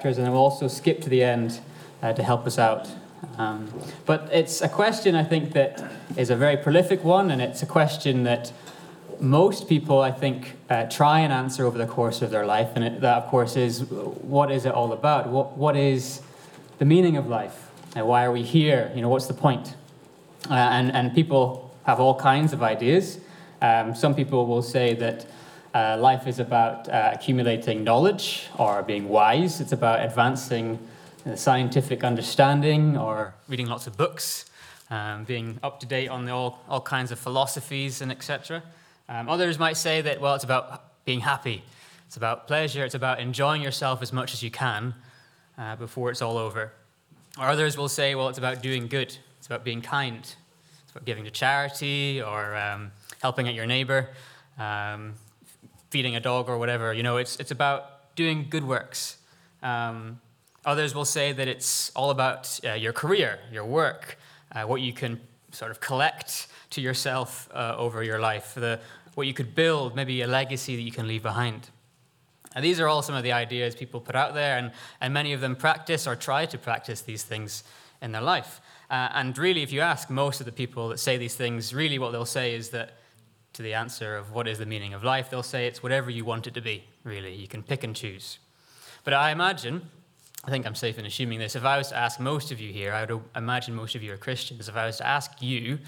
chapters, and we'll also skip to the end uh, to help us out. Um, but it's a question I think that is a very prolific one, and it's a question that most people, I think, uh, try and answer over the course of their life. And it, that, of course, is what is it all about? What, what is the meaning of life? Why are we here? You know, what's the point? Uh, and, and people have all kinds of ideas. Um, some people will say that uh, life is about uh, accumulating knowledge or being wise. It's about advancing scientific understanding or reading lots of books, um, being up to date on the, all, all kinds of philosophies and etc. Um, others might say that, well, it's about being happy. It's about pleasure. It's about enjoying yourself as much as you can uh, before it's all over. Or others will say, well, it's about doing good. It's about being kind. It's about giving to charity or um, helping out your neighbor, um, feeding a dog or whatever. You know, it's, it's about doing good works. Um, others will say that it's all about uh, your career, your work, uh, what you can sort of collect to yourself uh, over your life, the, what you could build, maybe a legacy that you can leave behind. And these are all some of the ideas people put out there, and, and many of them practice or try to practice these things in their life. Uh, and really, if you ask most of the people that say these things, really what they'll say is that to the answer of what is the meaning of life, they'll say it's whatever you want it to be, really. You can pick and choose. But I imagine, I think I'm safe in assuming this, if I was to ask most of you here, I would imagine most of you are Christians, if I was to ask you,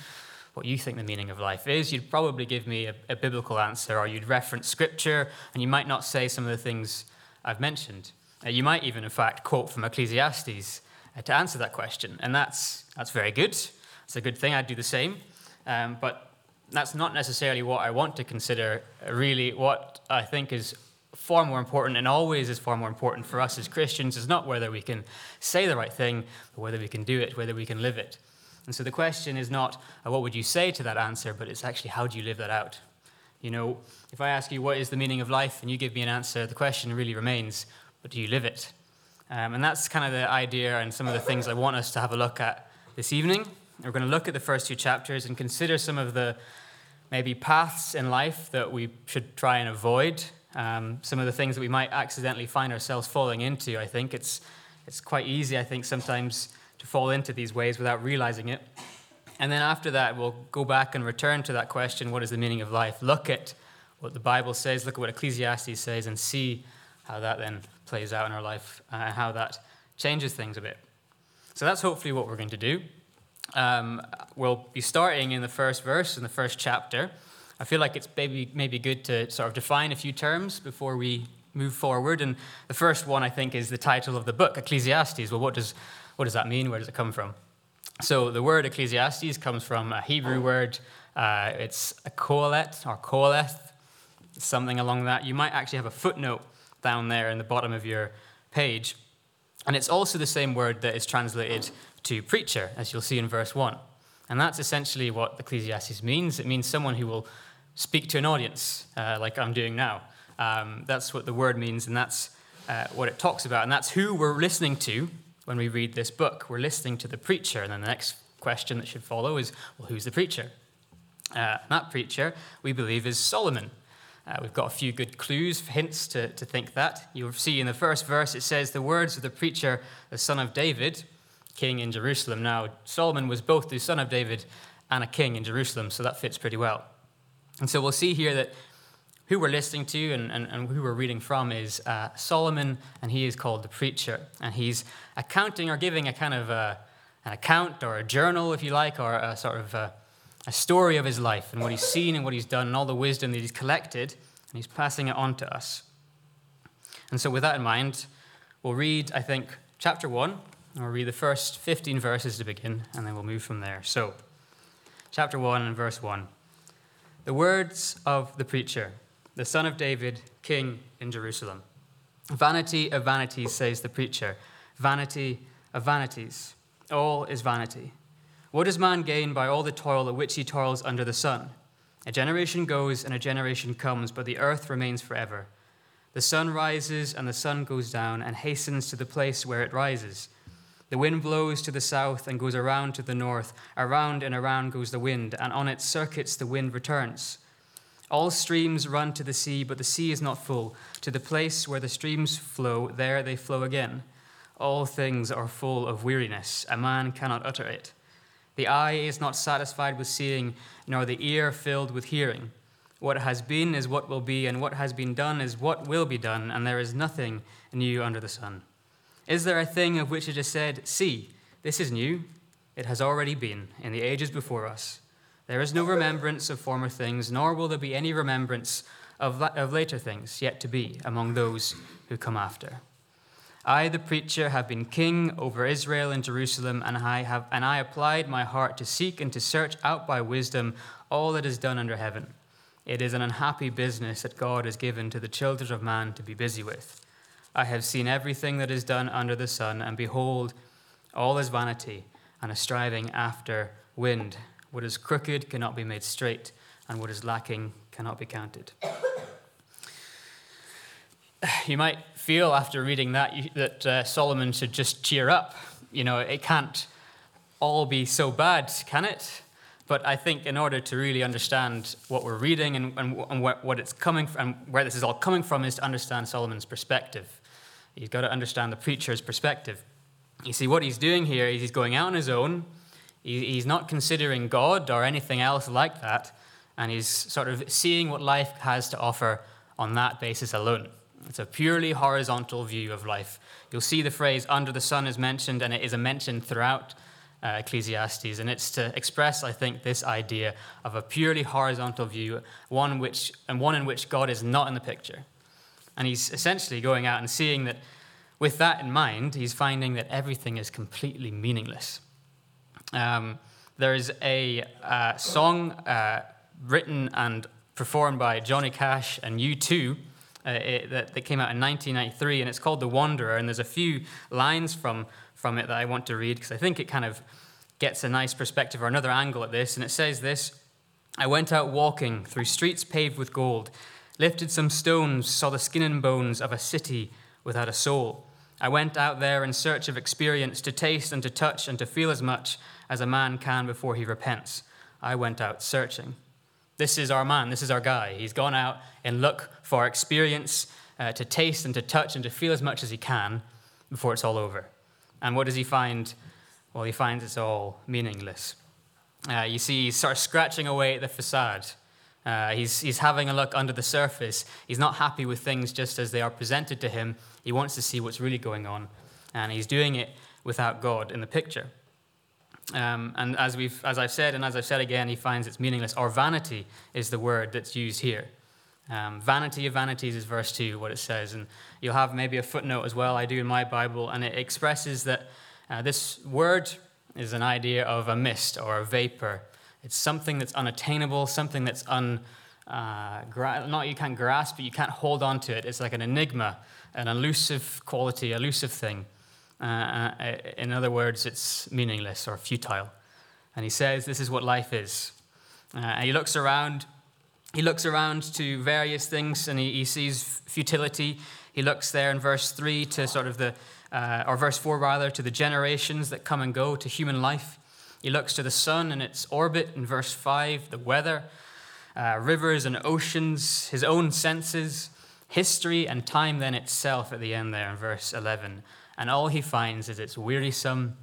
what you think the meaning of life is, you'd probably give me a, a, biblical answer, or you'd reference scripture, and you might not say some of the things I've mentioned. Uh, you might even, in fact, quote from Ecclesiastes uh, to answer that question, and that's, that's very good. It's a good thing. I'd do the same. Um, but that's not necessarily what I want to consider. Really, what I think is far more important and always is far more important for us as Christians is not whether we can say the right thing, but whether we can do it, whether we can live it. And so the question is not uh, what would you say to that answer, but it's actually how do you live that out? You know, if I ask you what is the meaning of life and you give me an answer, the question really remains, but do you live it? Um, and that's kind of the idea and some of the things I want us to have a look at this evening. We're going to look at the first two chapters and consider some of the maybe paths in life that we should try and avoid, um, some of the things that we might accidentally find ourselves falling into. I think it's, it's quite easy, I think, sometimes to fall into these ways without realizing it. And then after that, we'll go back and return to that question what is the meaning of life? Look at what the Bible says, look at what Ecclesiastes says, and see how that then plays out in our life uh, and how that changes things a bit. So that's hopefully what we're going to do. Um, we'll be starting in the first verse, in the first chapter. I feel like it's maybe, maybe good to sort of define a few terms before we move forward. And the first one, I think, is the title of the book, Ecclesiastes. Well, what does what does that mean? Where does it come from? So the word Ecclesiastes comes from a Hebrew word. Uh, it's a kohelet or koheleth, something along that. You might actually have a footnote down there in the bottom of your page. And it's also the same word that is translated to preacher, as you'll see in verse 1. And that's essentially what Ecclesiastes means. It means someone who will speak to an audience, uh, like I'm doing now. Um, that's what the word means, and that's uh, what it talks about. And that's who we're listening to when we read this book. We're listening to the preacher, and then the next question that should follow is well, who's the preacher? Uh, that preacher, we believe, is Solomon. Uh, we've got a few good clues, hints to, to think that. You'll see in the first verse it says, The words of the preacher, the son of David, king in Jerusalem. Now, Solomon was both the son of David and a king in Jerusalem, so that fits pretty well. And so we'll see here that who we're listening to and, and, and who we're reading from is uh, Solomon, and he is called the preacher. And he's accounting or giving a kind of a, an account or a journal, if you like, or a sort of a, a story of his life and what he's seen and what he's done and all the wisdom that he's collected, and he's passing it on to us. And so, with that in mind, we'll read, I think, chapter 1, we'll read the first 15 verses to begin, and then we'll move from there. So, chapter 1 and verse 1. The words of the preacher the son of David, king in Jerusalem. Vanity of vanities, says the preacher. Vanity of vanities. All is vanity. What does man gain by all the toil at which he toils under the sun? A generation goes and a generation comes, but the earth remains forever. The sun rises and the sun goes down and hastens to the place where it rises. The wind blows to the south and goes around to the north. Around and around goes the wind, and on its circuits the wind returns. All streams run to the sea, but the sea is not full. To the place where the streams flow, there they flow again. All things are full of weariness. A man cannot utter it. The eye is not satisfied with seeing, nor the ear filled with hearing. What has been is what will be, and what has been done is what will be done, and there is nothing new under the sun. Is there a thing of which it is said, See, this is new? It has already been in the ages before us. There is no remembrance of former things, nor will there be any remembrance of, of later things yet to be among those who come after. I, the preacher, have been king over Israel and Jerusalem, and I have and I applied my heart to seek and to search out by wisdom all that is done under heaven. It is an unhappy business that God has given to the children of man to be busy with. I have seen everything that is done under the sun, and behold, all is vanity and a striving after wind. What is crooked cannot be made straight, and what is lacking cannot be counted. You might feel after reading that that uh, Solomon should just cheer up. You know, it can't all be so bad, can it? But I think in order to really understand what we're reading and, and, and what, what it's coming from, and where this is all coming from, is to understand Solomon's perspective. You've got to understand the preacher's perspective. You see, what he's doing here is he's going out on his own. He's not considering God or anything else like that. And he's sort of seeing what life has to offer on that basis alone. It's a purely horizontal view of life. You'll see the phrase under the sun is mentioned, and it is a mention throughout uh, Ecclesiastes. And it's to express, I think, this idea of a purely horizontal view, one which, and one in which God is not in the picture. And he's essentially going out and seeing that with that in mind, he's finding that everything is completely meaningless. Um, there is a uh, song uh, written and performed by Johnny Cash and U2 uh, it, that, that came out in 1993, and it's called The Wanderer. And there's a few lines from, from it that I want to read because I think it kind of gets a nice perspective or another angle at this. And it says this I went out walking through streets paved with gold, lifted some stones, saw the skin and bones of a city without a soul. I went out there in search of experience, to taste and to touch and to feel as much as a man can before he repents. I went out searching. This is our man, this is our guy. He's gone out and look for experience, uh, to taste and to touch and to feel as much as he can before it's all over. And what does he find? Well, he finds it's all meaningless. Uh, you see, he's sort of scratching away at the facade. Uh, he's, he's having a look under the surface. He's not happy with things just as they are presented to him. He wants to see what's really going on. And he's doing it without God in the picture. Um, and as, we've, as I've said, and as I've said again, he finds it's meaningless. Or vanity is the word that's used here. Um, vanity of vanities is verse 2, what it says. And you'll have maybe a footnote as well, I do in my Bible, and it expresses that uh, this word is an idea of a mist or a vapor it's something that's unattainable, something that's un, uh, gra- not you can't grasp, but you can't hold on to it. It's like an enigma, an elusive quality, elusive thing. Uh, uh, in other words, it's meaningless or futile. And he says this is what life is. Uh, and he looks around. He looks around to various things and he, he sees futility. He looks there in verse 3 to sort of the, uh, or verse 4 rather, to the generations that come and go, to human life. He looks to the sun and its orbit in verse 5, the weather, uh, rivers and oceans, his own senses, history and time then itself at the end there in verse 11. And all he finds is it's wearisome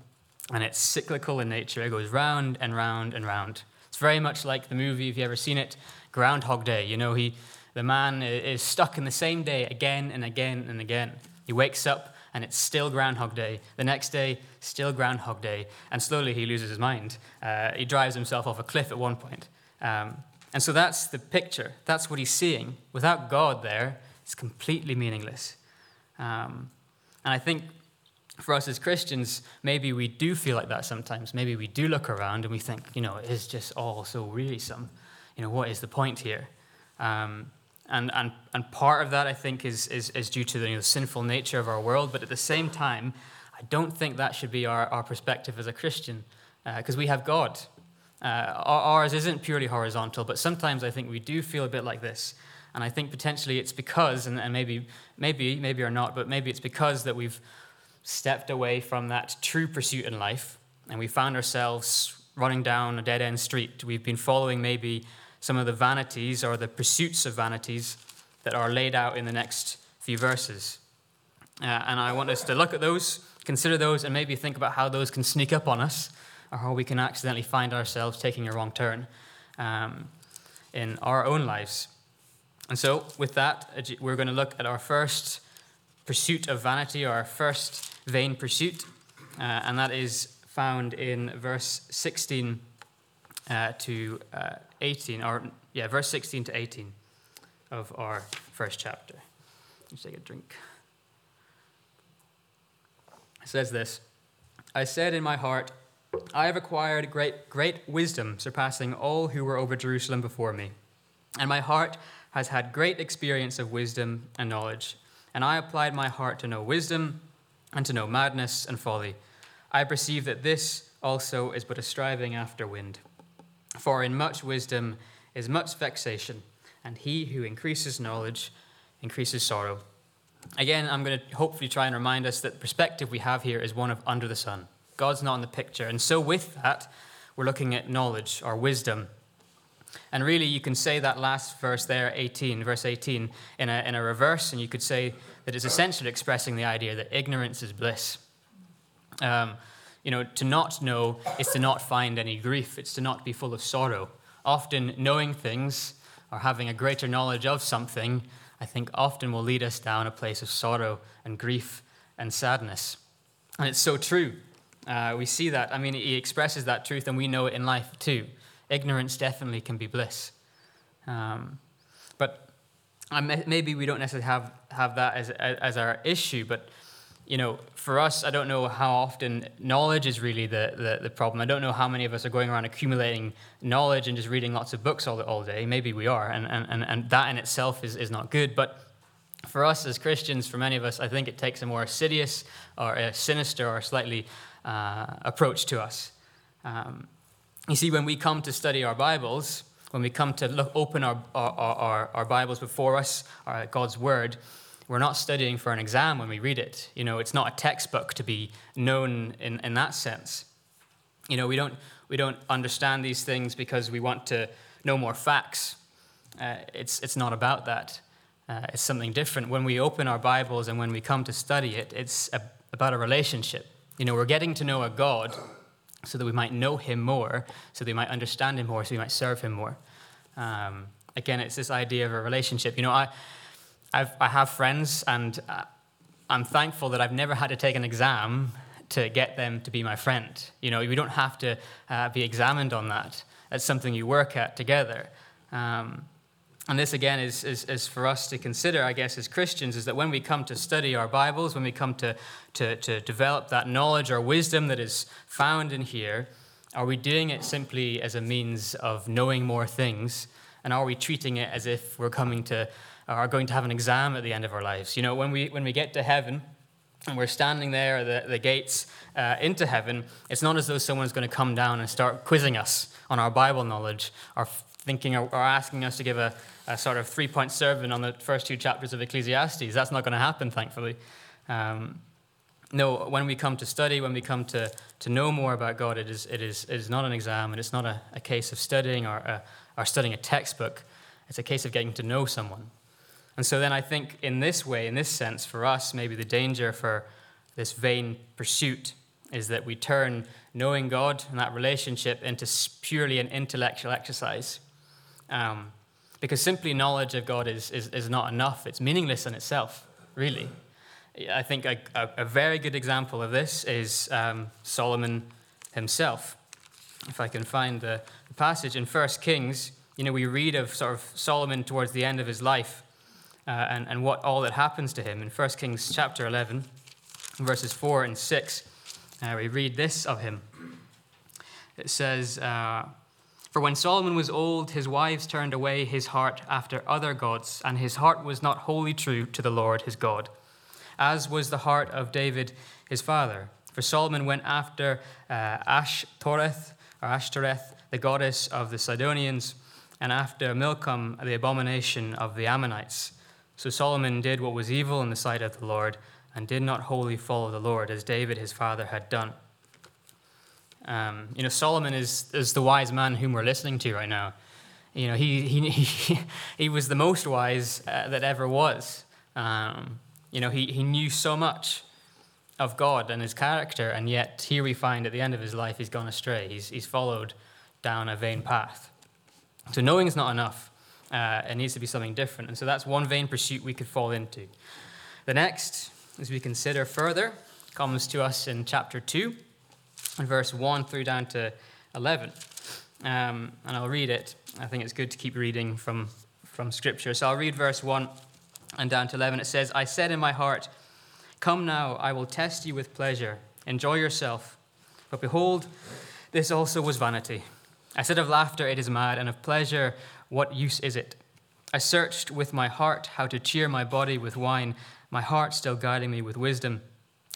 and it's cyclical in nature. It goes round and round and round. It's very much like the movie, if you've ever seen it, Groundhog Day. You know, he, the man is stuck in the same day again and again and again. He wakes up and it's still Groundhog Day. The next day, still Groundhog Day. And slowly he loses his mind. Uh, he drives himself off a cliff at one point. Um, and so that's the picture. That's what he's seeing. Without God there, it's completely meaningless. Um, and I think for us as Christians, maybe we do feel like that sometimes. Maybe we do look around and we think, you know, it is just all so wearisome. You know, what is the point here? Um, and, and, and part of that, I think, is, is, is due to the, you know, sinful nature of our world. But at the same time, I don't think that should be our, our perspective as a Christian, because uh, we have God. Uh, ours isn't purely horizontal, but sometimes I think we do feel a bit like this. And I think potentially it's because, and, and maybe, maybe, maybe or not, but maybe it's because that we've stepped away from that true pursuit in life and we found ourselves running down a dead end street. We've been following maybe some of the vanities or the pursuits of vanities that are laid out in the next few verses. Uh, and I want us to look at those, consider those, and maybe think about how those can sneak up on us or how we can accidentally find ourselves taking a wrong turn um, in our own lives. And so, with that, we're going to look at our first pursuit of vanity, or our first vain pursuit, uh, and that is found in verse 16 uh, to uh, 18, or yeah, verse 16 to 18 of our first chapter. Let's take a drink. It says this I said in my heart, I have acquired great, great wisdom, surpassing all who were over Jerusalem before me. And my heart has had great experience of wisdom and knowledge. And I applied my heart to know wisdom and to know madness and folly. I perceive that this also is but a striving after wind. For in much wisdom is much vexation, and he who increases knowledge increases sorrow. Again, I'm going to hopefully try and remind us that the perspective we have here is one of under the sun. God's not in the picture. And so, with that, we're looking at knowledge or wisdom. And really, you can say that last verse there, 18, verse 18, in a, in a reverse, and you could say that it's essentially expressing the idea that ignorance is bliss. Um, you know, to not know is to not find any grief, it's to not be full of sorrow. Often, knowing things or having a greater knowledge of something, I think often will lead us down a place of sorrow and grief and sadness. And it's so true. Uh, we see that. I mean, he expresses that truth, and we know it in life too. Ignorance definitely can be bliss. Um, but maybe we don't necessarily have, have that as, as our issue, but you know, for us, I don't know how often knowledge is really the, the, the, problem. I don't know how many of us are going around accumulating knowledge and just reading lots of books all, all day. Maybe we are, and, and, and that in itself is, is not good. But for us as Christians, for many of us, I think it takes a more assiduous or a sinister or slightly uh, approach to us. Um, you see, when we come to study our Bibles, when we come to look, open our, our, our, our Bibles before us, our, God's Word, we're not studying for an exam when we read it. You know, it's not a textbook to be known in, in that sense. You know, we don't, we don't understand these things because we want to know more facts. Uh, it's, it's not about that. Uh, it's something different. When we open our Bibles and when we come to study it, it's a, about a relationship. You know, we're getting to know a God so that we might know him more, so that we might understand him more, so we might serve him more. Um, again, it's this idea of a relationship. You know, I, I've, I have friends, and uh, I'm thankful that I've never had to take an exam to get them to be my friend. You know, we don't have to uh, be examined on that. It's something you work at together. Um, and this, again, is, is, is, for us to consider, I guess, as Christians, is that when we come to study our Bibles, when we come to, to, to develop that knowledge or wisdom that is found in here, are we doing it simply as a means of knowing more things? And are we treating it as if we're coming to are going to have an exam at the end of our lives. You know, when we, when we get to heaven, and we're standing there at the, the gates uh, into heaven, it's not as though someone's going to come down and start quizzing us on our Bible knowledge or thinking or, or asking us to give a, a sort of three point sermon on the first two chapters of Ecclesiastes. That's not going to happen, thankfully. Um, no, when we come to study, when we come to, to know more about God, it is, it is, it is not an exam and it's not a, a case of studying or, uh, or studying a textbook. It's a case of getting to know someone. And so then I think in this way, in this sense, for us, maybe the danger for this vain pursuit is that we turn knowing God and that relationship into purely an intellectual exercise. Um, because simply knowledge of God is, is, is not enough, it's meaningless in itself, really. I think a, a, a very good example of this is um, Solomon himself. If I can find the, the passage in First Kings, you know, we read of sort of Solomon towards the end of his life uh, and, and what all that happens to him. In 1 Kings chapter 11, verses 4 and 6, uh, we read this of him. It says, uh, For when Solomon was old, his wives turned away his heart after other gods, and his heart was not wholly true to the Lord his God, as was the heart of David his father. For Solomon went after uh, Ashtoreth, or Ashtoreth, the goddess of the Sidonians, and after Milcom, the abomination of the Ammonites. So Solomon did what was evil in the sight of the Lord and did not wholly follow the Lord as David his father had done. Um, you know, Solomon is, is the wise man whom we're listening to right now. you know, he, he, he, he was the most wise uh, that ever was. Um, you know, he, he knew so much of God and his character, and yet here we find at the end of his life he's gone astray. He's, he's followed down a vain path. So knowing is not enough. Uh, it needs to be something different. And so that's one vain pursuit we could fall into. The next, as we consider further, comes to us in chapter 2, and verse 1 through down to 11. Um, and I'll read it. I think it's good to keep reading from, from Scripture. So I'll read verse 1 and down to 11. It says, I said in my heart, Come now, I will test you with pleasure. Enjoy yourself. But behold, this also was vanity. I said of laughter, It is mad, and of pleasure, What use is it? I searched with my heart how to cheer my body with wine, my heart still guiding me with wisdom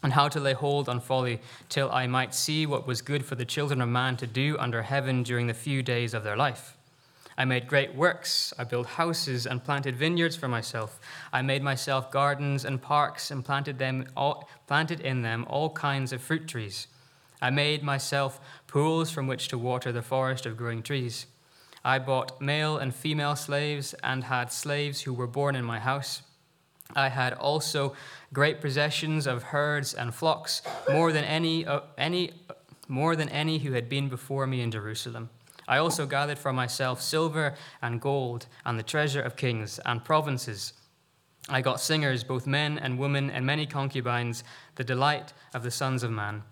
and how to lay hold on folly, till I might see what was good for the children of man to do under heaven during the few days of their life. I made great works. I built houses and planted vineyards for myself. I made myself gardens and parks and planted them all, planted in them all kinds of fruit trees. I made myself pools from which to water the forest of growing trees. I bought male and female slaves and had slaves who were born in my house. I had also great possessions of herds and flocks, more than any, uh, any, more than any who had been before me in Jerusalem. I also gathered for myself silver and gold and the treasure of kings and provinces. I got singers, both men and women, and many concubines, the delight of the sons of man.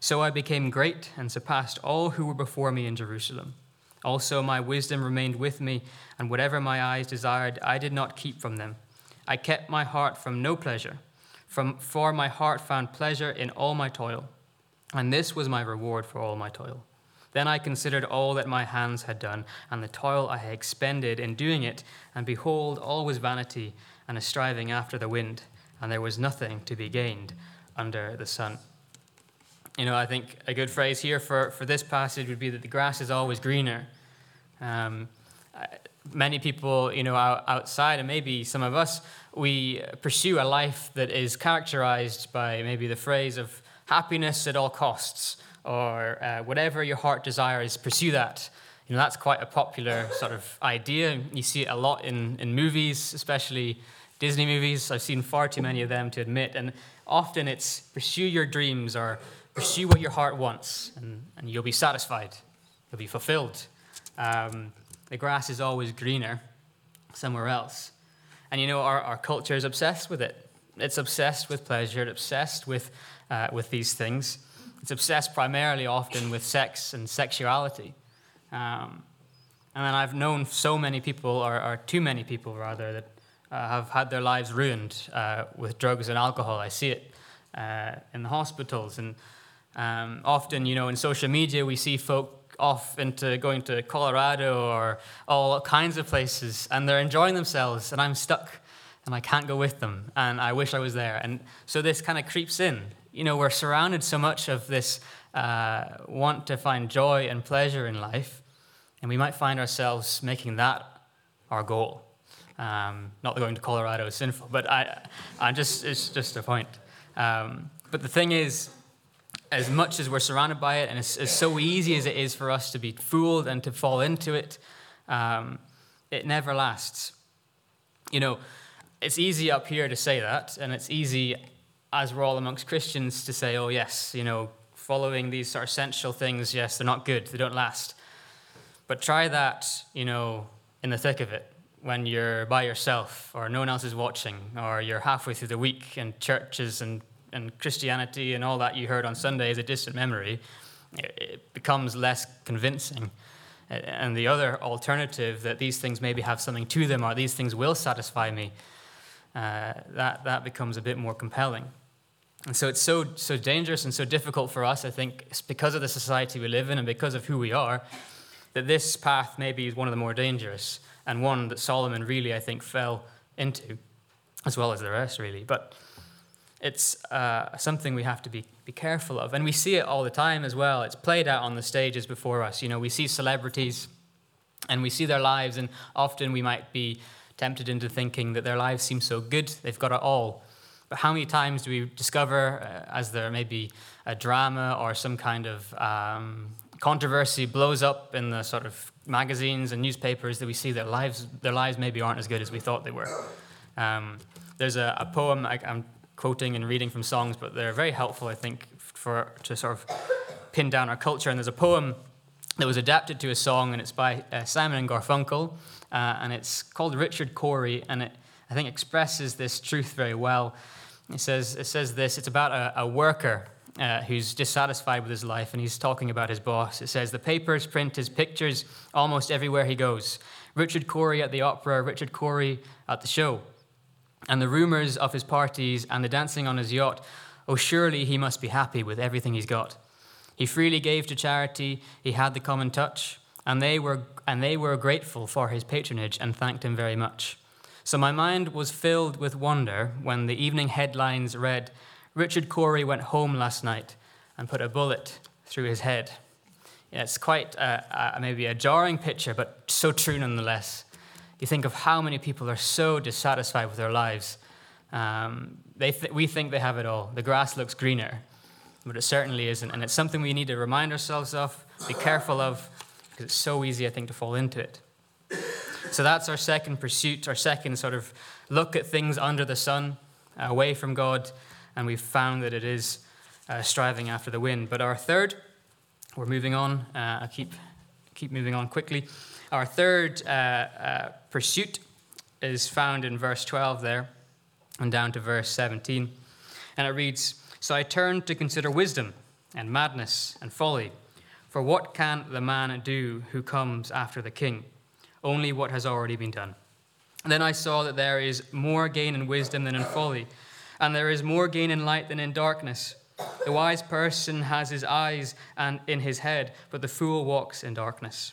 So I became great and surpassed all who were before me in Jerusalem. Also, my wisdom remained with me, and whatever my eyes desired, I did not keep from them. I kept my heart from no pleasure, from, for my heart found pleasure in all my toil, and this was my reward for all my toil. Then I considered all that my hands had done, and the toil I had expended in doing it, and behold, all was vanity and a striving after the wind, and there was nothing to be gained under the sun. You know, I think a good phrase here for, for this passage would be that the grass is always greener. Um, many people, you know, outside, and maybe some of us, we pursue a life that is characterized by maybe the phrase of happiness at all costs, or uh, whatever your heart desires, pursue that. You know, that's quite a popular sort of idea. You see it a lot in, in movies, especially Disney movies. I've seen far too many of them to admit. And often it's pursue your dreams or pursue what your heart wants, and, and you'll be satisfied, you'll be fulfilled. Um, the grass is always greener somewhere else. And you know, our, our culture is obsessed with it. It's obsessed with pleasure, it's obsessed with, uh, with these things. It's obsessed primarily often with sex and sexuality. Um, and then I've known so many people, or, or too many people rather, that uh, have had their lives ruined uh, with drugs and alcohol. I see it uh, in the hospitals. And um, often, you know, in social media, we see folk off into going to Colorado or all kinds of places, and they're enjoying themselves, and I'm stuck and I can't go with them, and I wish I was there. And so this kind of creeps in. You know, we're surrounded so much of this uh, want to find joy and pleasure in life, and we might find ourselves making that our goal. Um, not going to Colorado is sinful, but I, I just it's just a point. Um, but the thing is, as much as we're surrounded by it, and as, as so easy as it is for us to be fooled and to fall into it, um, it never lasts. You know, it's easy up here to say that, and it's easy as we're all amongst Christians to say, oh, yes, you know, following these sort of essential things, yes, they're not good, they don't last. But try that, you know, in the thick of it, when you're by yourself, or no one else is watching, or you're halfway through the week and churches and and Christianity and all that you heard on Sunday is a distant memory, it becomes less convincing. And the other alternative that these things maybe have something to them or these things will satisfy me, uh, that, that becomes a bit more compelling. And so it's so, so dangerous and so difficult for us, I think, because of the society we live in and because of who we are, that this path maybe is one of the more dangerous and one that Solomon really, I think, fell into, as well as the rest, really. But it's uh, something we have to be, be careful of. And we see it all the time as well. It's played out on the stages before us. You know, we see celebrities and we see their lives, and often we might be tempted into thinking that their lives seem so good, they've got it all. But how many times do we discover, uh, as there may be a drama or some kind of um, controversy blows up in the sort of magazines and newspapers that we see their lives, their lives maybe aren't as good as we thought they were. Um, there's a, a poem I, am quoting and reading from songs, but they're very helpful, I think, for to sort of pin down our culture. And there's a poem that was adapted to a song, and it's by uh, Simon and Garfunkel, uh, and it's called Richard Cory, and it I think expresses this truth very well. It says it says this. It's about a, a worker uh, who's dissatisfied with his life, and he's talking about his boss. It says, The papers print his pictures almost everywhere he goes. Richard Cory at the opera, Richard Cory at the show. And the rumors of his parties and the dancing on his yacht, oh, surely he must be happy with everything he's got. He freely gave to charity, he had the common touch, and they were, and they were grateful for his patronage and thanked him very much. So my mind was filled with wonder when the evening headlines read, Richard Cory went home last night and put a bullet through his head. Yeah, it's quite a, a, maybe a jarring picture, but so true nonetheless. You think of how many people are so dissatisfied with their lives. Um, they th- we think they have it all. The grass looks greener, but it certainly isn't. And it's something we need to remind ourselves of, be careful of, because it's so easy, I think, to fall into it. So that's our second pursuit, our second sort of look at things under the sun, away from God, and we've found that it is uh, striving after the wind. But our third, we're moving on. Uh, I keep keep moving on quickly. Our third uh, uh pursuit is found in verse 12 there, and down to verse 17, and it reads: "So I turned to consider wisdom and madness and folly, for what can the man do who comes after the king? Only what has already been done." And then I saw that there is more gain in wisdom than in folly and there is more gain in light than in darkness. The wise person has his eyes and in his head, but the fool walks in darkness.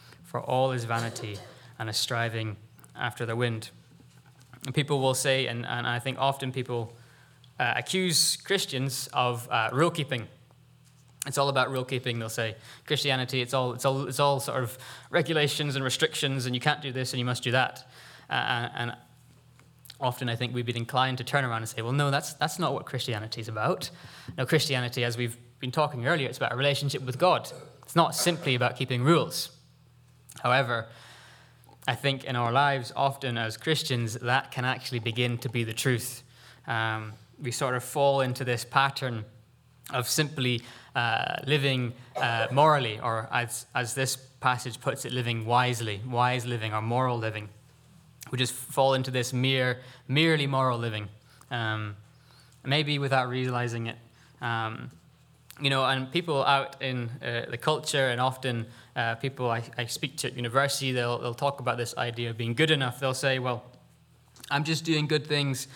for all is vanity and a striving after the wind. And people will say, and, and I think often people uh, accuse Christians of uh, rule keeping. It's all about rule keeping. They'll say Christianity. It's all it's all it's all sort of regulations and restrictions, and you can't do this and you must do that. Uh, and often I think we'd be inclined to turn around and say, well, no, that's, that's not what Christianity is about. No, Christianity, as we've been talking earlier, it's about a relationship with God. It's not simply about keeping rules. However, I think in our lives, often as Christians, that can actually begin to be the truth. Um, we sort of fall into this pattern of simply uh, living uh, morally, or as, as this passage puts it, living wisely, wise living or moral living we just fall into this mere, merely moral living, um, maybe without realizing it. Um, you know, and people out in uh, the culture, and often uh, people I, I, speak to at university, they'll, they'll talk about this idea of being good enough. They'll say, well, I'm just doing good things.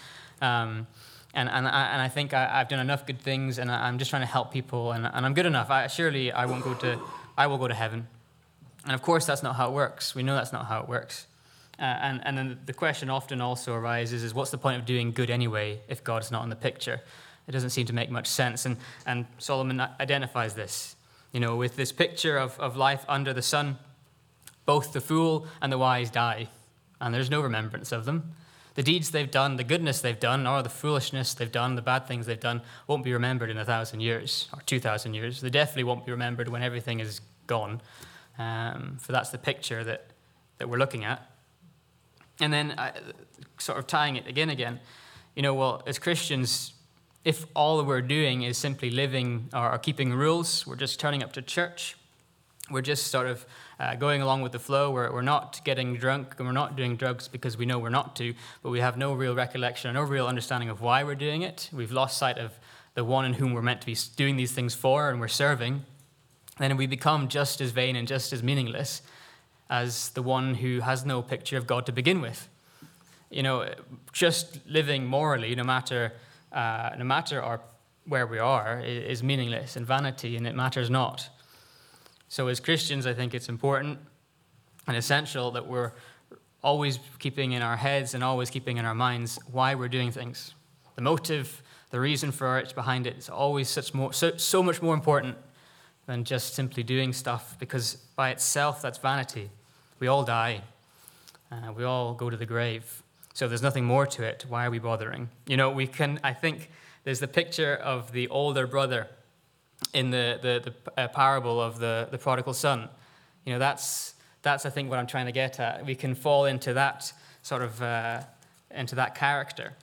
Um, and, and, I, and I think I, have done enough good things, and I, am just trying to help people, and, and I'm good enough. I, surely I won't go to, I will go to heaven. And of course, that's not how it works. We know that's not how it works. Uh, and, and then the question often also arises is what's the point of doing good anyway if God's not in the picture? It doesn't seem to make much sense. And, and Solomon identifies this. You know, with this picture of, of life under the sun, both the fool and the wise die, and there's no remembrance of them. The deeds they've done, the goodness they've done, or the foolishness they've done, the bad things they've done, won't be remembered in a thousand years or two thousand years. They definitely won't be remembered when everything is gone. Um, for that's the picture that, that we're looking at. And then uh, sort of tying it again, again, you know, well, as Christians, if all we're doing is simply living or, or keeping rules, we're just turning up to church, we're just sort of uh, going along with the flow. We're, we're not getting drunk and we're not doing drugs because we know we're not to, but we have no real recollection, no real understanding of why we're doing it. We've lost sight of the one in whom we're meant to be doing these things for and we're serving. Then we become just as vain and just as meaningless as the one who has no picture of God to begin with. You know, just living morally, no matter, uh, no matter our, where we are, is meaningless and vanity, and it matters not. So, as Christians, I think it's important and essential that we're always keeping in our heads and always keeping in our minds why we're doing things. The motive, the reason for it behind it is always such more, so, so much more important than just simply doing stuff because by itself, that's vanity. We all die, uh, we all go to the grave. So there's nothing more to it. Why are we bothering? You know, we can, I think there's the picture of the older brother in the, the, the uh, parable of the, the prodigal son. You know, that's, that's, I think, what I'm trying to get at. We can fall into that sort of, uh, into that character.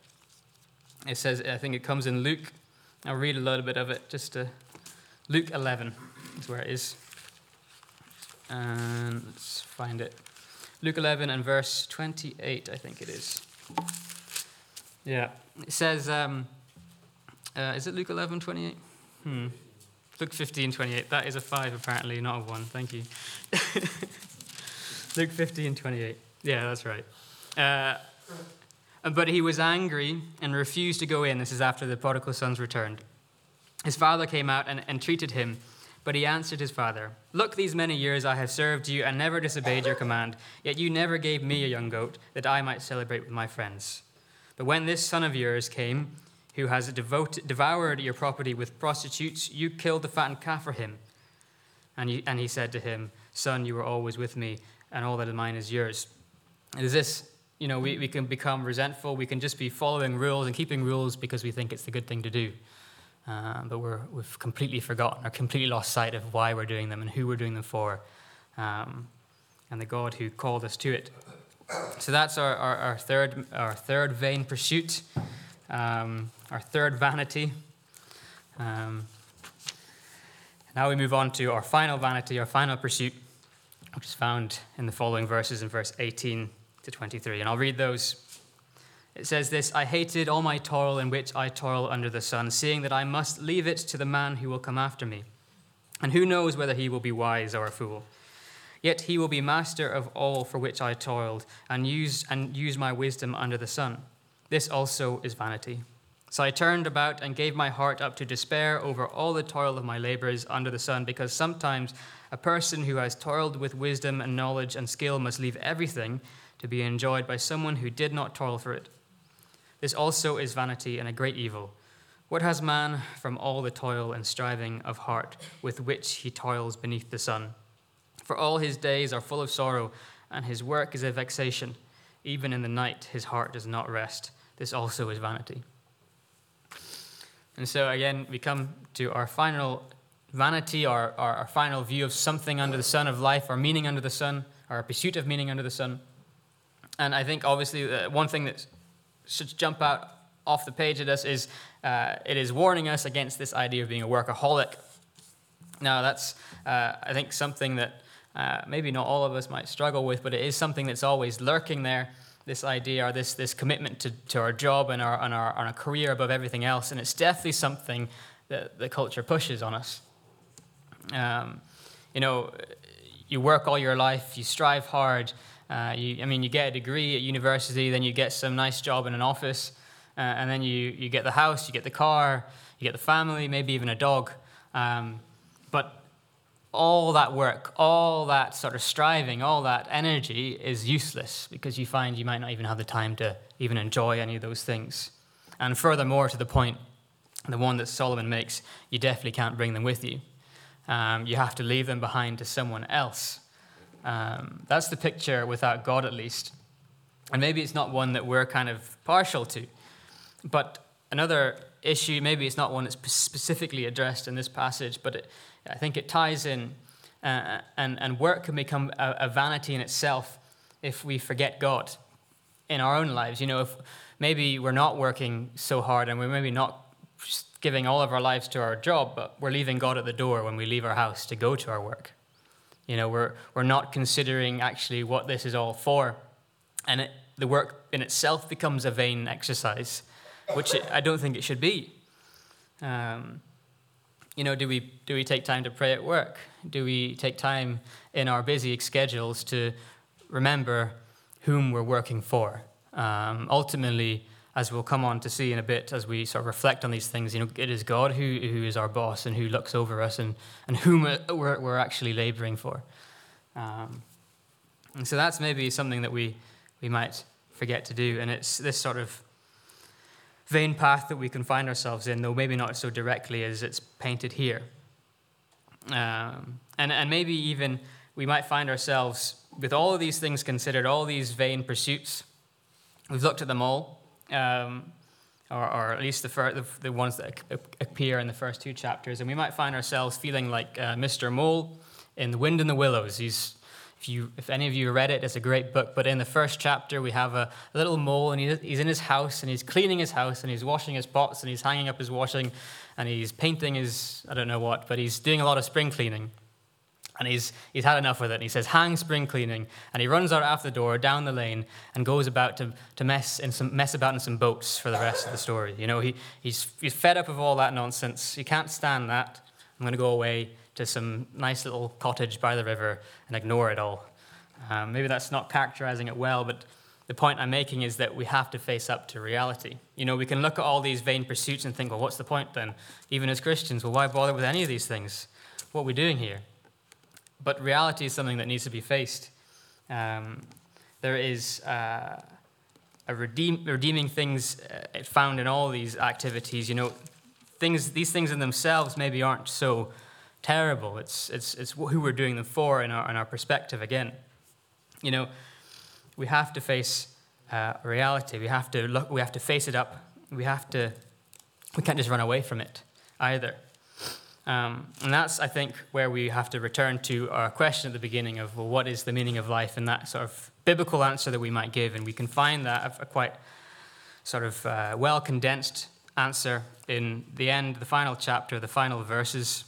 It says, I think it comes in Luke. I'll read a little bit of it just to. Luke 11 is where it is. And let's find it. Luke 11 and verse 28, I think it is. Yeah. It says, um, uh, is it Luke 11, 28? Hmm. Luke 15, 28. That is a 5, apparently, not a 1. Thank you. Luke 15, 28. Yeah, that's right. Uh, but he was angry and refused to go in. This is after the prodigal sons returned. His father came out and entreated him. But he answered his father, Look, these many years I have served you and never disobeyed your command, yet you never gave me a young goat that I might celebrate with my friends. But when this son of yours came, who has devoted, devoured your property with prostitutes, you killed the fattened calf for him. And, and he said to him, Son, you were always with me, and all that is mine is yours. Is this, you know, we, we can become resentful, we can just be following rules and keeping rules because we think it's the good thing to do. Uh, but we're, we've completely forgotten or completely lost sight of why we're doing them and who we're doing them for, um, and the God who called us to it. So that's our, our, our third, our third vain pursuit, um, our third vanity. Um, now we move on to our final vanity, our final pursuit, which is found in the following verses in verse 18 to 23. And I'll read those it says this I hated all my toil in which I toil under the sun, seeing that I must leave it to the man who will come after me. And who knows whether he will be wise or a fool? Yet he will be master of all for which I toiled, and use, and use my wisdom under the sun. This also is vanity. So I turned about and gave my heart up to despair over all the toil of my labors under the sun, because sometimes a person who has toiled with wisdom and knowledge and skill must leave everything to be enjoyed by someone who did not toil for it. This also is vanity and a great evil. What has man from all the toil and striving of heart with which he toils beneath the sun? For all his days are full of sorrow, and his work is a vexation. Even in the night, his heart does not rest. This also is vanity. And so, again, we come to our final vanity, our, our, our final view of something under the sun of life, our meaning under the sun, our pursuit of meaning under the sun. And I think, obviously, uh, one thing that's should jump out off the page at us is uh, it is warning us against this idea of being a workaholic. Now, that's, uh, I think, something that uh, maybe not all of us might struggle with, but it is something that's always lurking there this idea or this, this commitment to, to our job and our, and, our, and our career above everything else. And it's definitely something that the culture pushes on us. Um, you know, you work all your life, you strive hard, uh, you, I mean, you get a degree at university, then you get some nice job in an office, uh, and then you, you get the house, you get the car, you get the family, maybe even a dog. Um, but all that work, all that sort of striving, all that energy is useless because you find you might not even have the time to even enjoy any of those things. And furthermore, to the point, the one that Solomon makes, you definitely can't bring them with you. Um, you have to leave them behind to someone else. Um, that's the picture without God, at least. And maybe it's not one that we're kind of partial to. But another issue, maybe it's not one that's specifically addressed in this passage, but it, I think it ties in. Uh, and, and work can become a, a, vanity in itself if we forget God in our own lives. You know, if maybe we're not working so hard and we're maybe not giving all of our lives to our job, but we're leaving God at the door when we leave our house to go to our work. You know, we're, we're not considering actually what this is all for. And it, the work in itself becomes a vain exercise, which it, I don't think it should be. Um, you know, do we, do we take time to pray at work? Do we take time in our busy schedules to remember whom we're working for? Um, ultimately, as we'll come on to see in a bit as we sort of reflect on these things, you know, it is God who, who is our boss and who looks over us and, and whom we're, we're actually laboring for. Um, and so that's maybe something that we, we might forget to do. And it's this sort of vain path that we can find ourselves in, though maybe not so directly as it's painted here. Um, and, and maybe even we might find ourselves, with all of these things considered, all these vain pursuits, we've looked at them all, um, or, or, at least the, fir- the, the, ones that appear in the first two chapters, and we might find ourselves feeling like uh, Mr. Mole in The Wind in the Willows. He's if, you, if any of you read it, it's a great book. But in the first chapter, we have a, a little mole, and he, he's in his house, and he's cleaning his house, and he's washing his pots, and he's hanging up his washing, and he's painting his, I don't know what, but he's doing a lot of spring cleaning. And he's, he's had enough with it. And he says, hang spring cleaning. And he runs out after the door, down the lane, and goes about to, to mess, in some, mess about in some boats for the rest of the story. You know, he, he's, he's fed up of all that nonsense. He can't stand that. I'm going to go away to some nice little cottage by the river and ignore it all. Um, maybe that's not characterizing it well, but the point I'm making is that we have to face up to reality. You know, we can look at all these vain pursuits and think, well, what's the point then? Even as Christians, well, why bother with any of these things? What are we doing here? But reality is something that needs to be faced. Um, there is uh, a redeem, redeeming things uh, found in all these activities. You know, things, these things in themselves maybe aren't so terrible. It's, it's, it's who we're doing them for in our, in our perspective again. You know, we have to face uh, reality. We have to look. We have to face it up. We have to. We can't just run away from it either. Um, and that's, I think, where we have to return to our question at the beginning of well, what is the meaning of life, and that sort of biblical answer that we might give. And we can find that a quite sort of uh, well condensed answer in the end, the final chapter, the final verses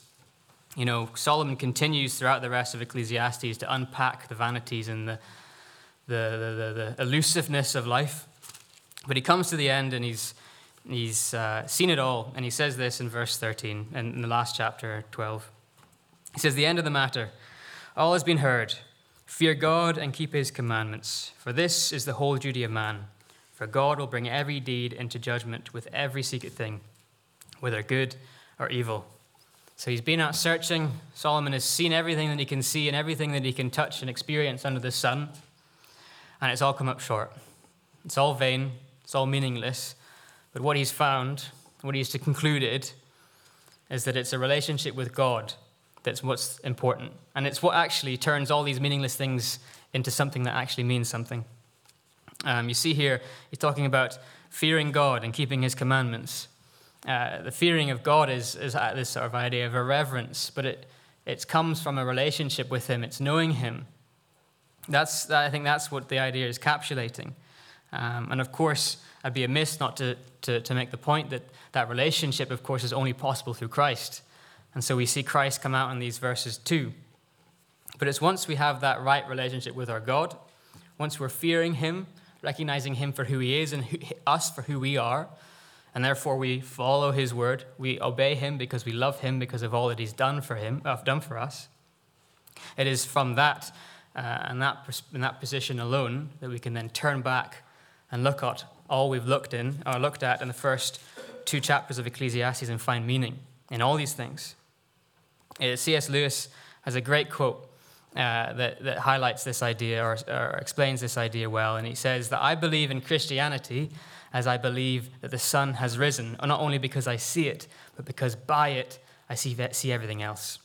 you know, Solomon continues throughout the rest of Ecclesiastes to unpack the vanities and the, the, the, the, the elusiveness of life. But he comes to the end and he's, he's uh, seen it all. And he says this in verse 13, in the last chapter 12. He says, The end of the matter, all has been heard. Fear God and keep his commandments, for this is the whole duty of man. For God will bring every deed into judgment with every secret thing, whether good or evil. So he's been out searching. Solomon has seen everything that he can see and everything that he can touch and experience under the sun. And it's all come up short. It's all vain, it's all meaningless. But what he's found, what he's concluded, is that it's a relationship with God that's what's important. And it's what actually turns all these meaningless things into something that actually means something. Um, you see here, he's talking about fearing God and keeping his commandments. Uh, the fearing of God is, is this sort of idea of a reverence, but it, it comes from a relationship with Him, it's knowing Him. That's, I think that's what the idea is capsulating. Um, and of course, I'd be amiss not to, to, to make the point that that relationship, of course, is only possible through Christ. And so we see Christ come out in these verses too. But it's once we have that right relationship with our God, once we're fearing Him, recognizing Him for who He is and who, us for who we are, and therefore we follow his word. We obey him because we love him because of all that he's done for him, uh, done for us. It is from that uh, and that in that position alone that we can then turn back and look at all we've looked in or looked at in the first two chapters of Ecclesiastes and find meaning in all these things. Uh, C.S. Lewis has a great quote uh, that, that highlights this idea or, or explains this idea well, and he says that I believe in Christianity as I believe that the sun has risen, not only because I see it, but because by it I see, see everything else.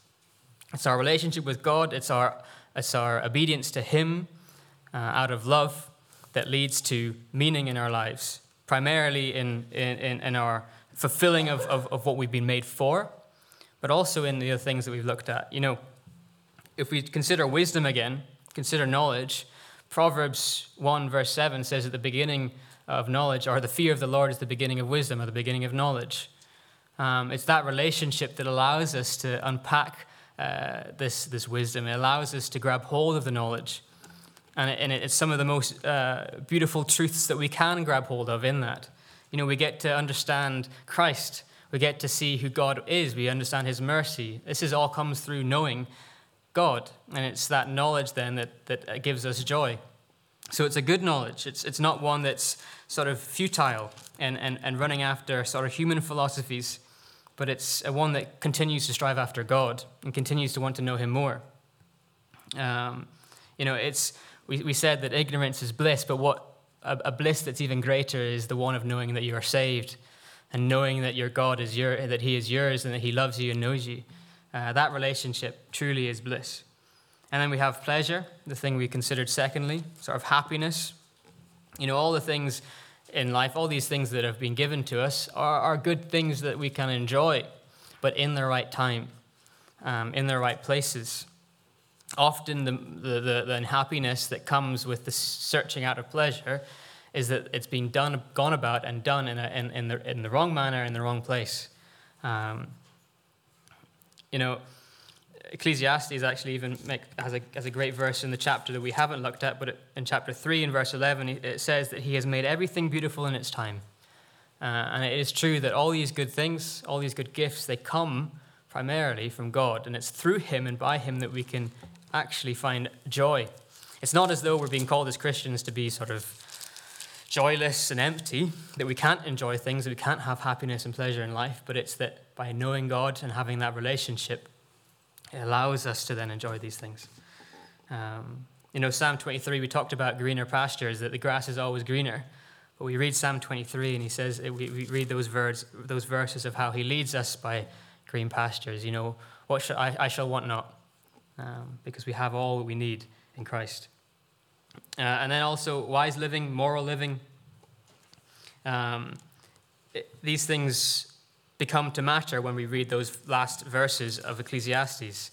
It's our relationship with God, it's our, it's our obedience to Him uh, out of love that leads to meaning in our lives, primarily in, in, in our fulfilling of, of, of what we've been made for, but also in the other things that we've looked at. You know, if we consider wisdom again, consider knowledge, Proverbs 1, verse 7 says at the beginning of knowledge, or the fear of the Lord is the beginning of wisdom, or the beginning of knowledge. Um, it's that relationship that allows us to unpack uh, this, this wisdom. It allows us to grab hold of the knowledge. And, it, and it's some of the most uh, beautiful truths that we can grab hold of in that. You know, we get to understand Christ. We get to see who God is. We understand his mercy. This is all comes through knowing God. And it's that knowledge then that, that gives us joy. So it's a good knowledge. It's, it's not one that's sort of futile and, and, and running after sort of human philosophies, but it's a one that continues to strive after God and continues to want to know Him more. Um, you know, it's, we, we said that ignorance is bliss, but what a, a bliss that's even greater is the one of knowing that you are saved and knowing that your God is your, that He is yours and that He loves you and knows you. Uh, that relationship truly is bliss. And then we have pleasure, the thing we considered secondly, sort of happiness. You know, all the things in life, all these things that have been given to us are, are good things that we can enjoy, but in the right time, um, in the right places. Often, the, the, the, the unhappiness that comes with the searching out of pleasure is that it's been done, gone about and done in, a, in, in, the, in the wrong manner, in the wrong place. Um, you know, Ecclesiastes actually even make, has, a, has a great verse in the chapter that we haven't looked at, but in chapter 3 in verse 11, it says that he has made everything beautiful in its time. Uh, and it is true that all these good things, all these good gifts, they come primarily from God. And it's through him and by him that we can actually find joy. It's not as though we're being called as Christians to be sort of joyless and empty, that we can't enjoy things, that we can't have happiness and pleasure in life, but it's that by knowing God and having that relationship, it allows us to then enjoy these things. Um, you know, Psalm 23, we talked about greener pastures, that the grass is always greener. But we read Psalm 23, and he says, we, read those, words, those verses of how he leads us by green pastures. You know, what shall I, I shall want not, um, because we have all that we need in Christ. Uh, and then also wise living, moral living. Um, it, these things become to matter when we read those last verses of Ecclesiastes.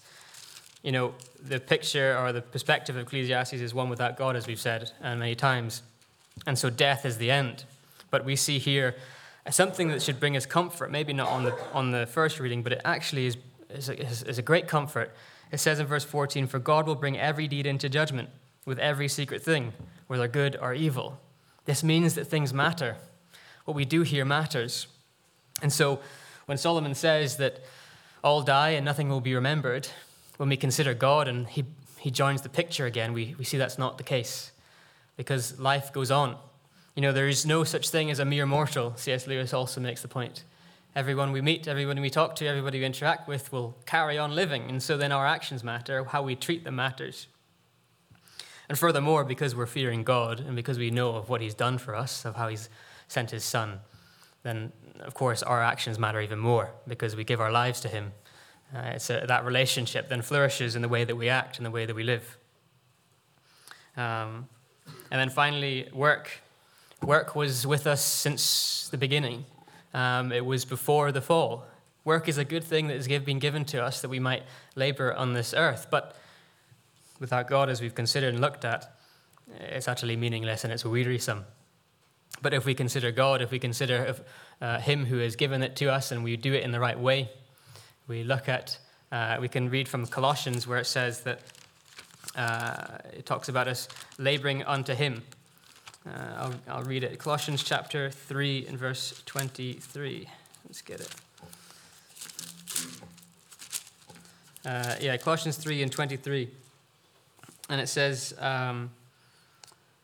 You know, the picture or the perspective of Ecclesiastes is one without God, as we've said uh, many times. And so death is the end. But we see here something that should bring us comfort, maybe not on the, on the first reading, but it actually is, is, a, is a great comfort. It says in verse 14, For God will bring every deed into judgment with every secret thing, whether good or evil. This means that things matter. What we do here matters. And so when Solomon says that all die and nothing will be remembered, when we consider God and he, he joins the picture again, we, we see that's not the case because life goes on. You know, there is no such thing as a mere mortal. C.S. Lewis also makes the point. Everyone we meet, everyone we talk to, everybody we interact with will carry on living. And so then our actions matter, how we treat them matters. And furthermore, because we're fearing God and because we know of what He's done for us, of how He's sent His Son, then of course our actions matter even more because we give our lives to Him. Uh, it's a, that relationship then flourishes in the way that we act and the way that we live. Um, and then finally, work. Work was with us since the beginning. Um, it was before the fall. Work is a good thing that has been given to us that we might labor on this earth. But without God, as we've considered and looked at, it's utterly meaningless and it's wearisome. But if we consider God, if we consider if, uh, Him who has given it to us and we do it in the right way, we look at, uh, we can read from Colossians where it says that uh, it talks about us laboring unto Him. Uh, I'll, I'll read it. Colossians chapter 3 and verse 23. Let's get it. Uh, yeah, Colossians 3 and 23 and it says, um,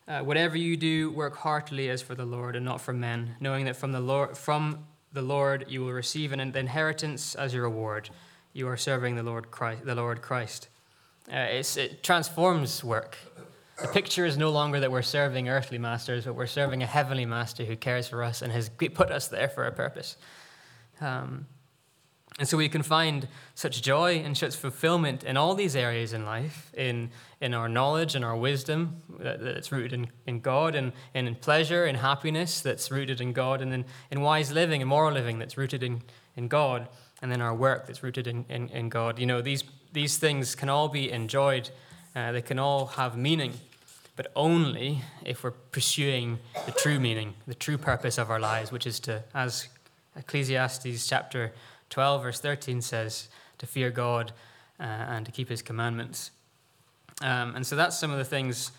uh, "Whatever you do, work heartily as for the Lord and not for men, knowing that from the Lord, from the Lord you will receive an inheritance as your reward. You are serving the Lord Christ. The Lord Christ. Uh, it transforms work. The picture is no longer that we're serving earthly masters, but we're serving a heavenly master who cares for us and has put us there for a purpose. Um, and so we can find such joy and such fulfillment in all these areas in life, in, in our knowledge and our wisdom that's rooted in, in God, and, and in pleasure and happiness that's rooted in God, and in, in wise living and moral living that's rooted in, in God, and then our work that's rooted in, in, in God. You know, these, these things can all be enjoyed, uh, they can all have meaning, but only if we're pursuing the true meaning, the true purpose of our lives, which is to, as Ecclesiastes chapter 12, verse 13 says, to fear God uh, and to keep his commandments. Um, and so that's some of the things,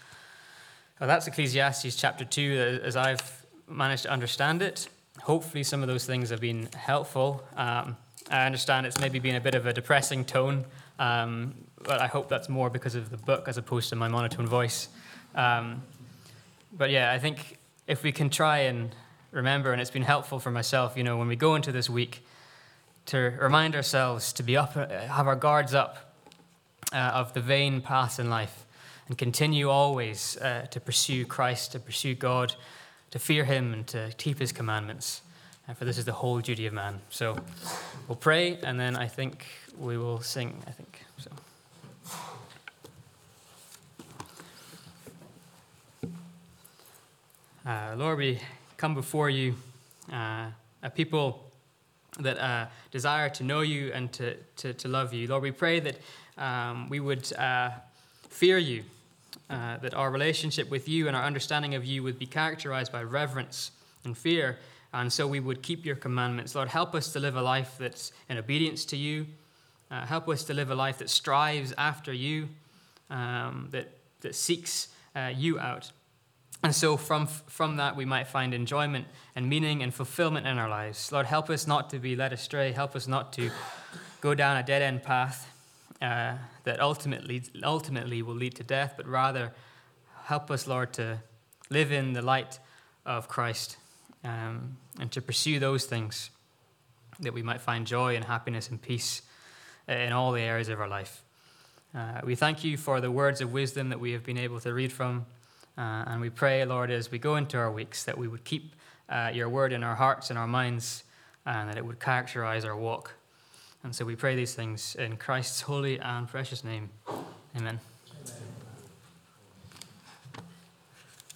well, that's Ecclesiastes chapter 2 as I've managed to understand it. Hopefully, some of those things have been helpful. Um, I understand it's maybe been a bit of a depressing tone, um, but I hope that's more because of the book as opposed to my monotone voice. Um, but yeah, I think if we can try and remember, and it's been helpful for myself, you know, when we go into this week, to remind ourselves to be up, have our guards up uh, of the vain paths in life, and continue always uh, to pursue Christ, to pursue God, to fear Him, and to keep His commandments. And for this is the whole duty of man. So we'll pray, and then I think we will sing. I think so. Uh, Lord, we come before you, uh, a people that uh, desire to know you and to, to, to, love you. Lord, we pray that um, we would uh, fear you, uh, that our relationship with you and our understanding of you would be characterized by reverence and fear, and so we would keep your commandments. Lord, help us to live a life that's in obedience to you. Uh, help us to live a life that strives after you, um, that, that seeks you out. And so from, from that, we might find enjoyment and meaning and fulfillment in our lives. Lord, help us not to be led astray. Help us not to go down a dead end path uh, that ultimately, ultimately will lead to death, but rather help us, Lord, to live in the light of Christ um, and to pursue those things that we might find joy and happiness and peace in all the areas of our life. Uh, we thank you for the words of wisdom that we have been able to read from. Uh, and we pray, Lord, as we go into our weeks, that we would keep uh, your word in our hearts and our minds, and that it would characterize our walk. And so we pray these things in Christ's holy and precious name. Amen. Amen.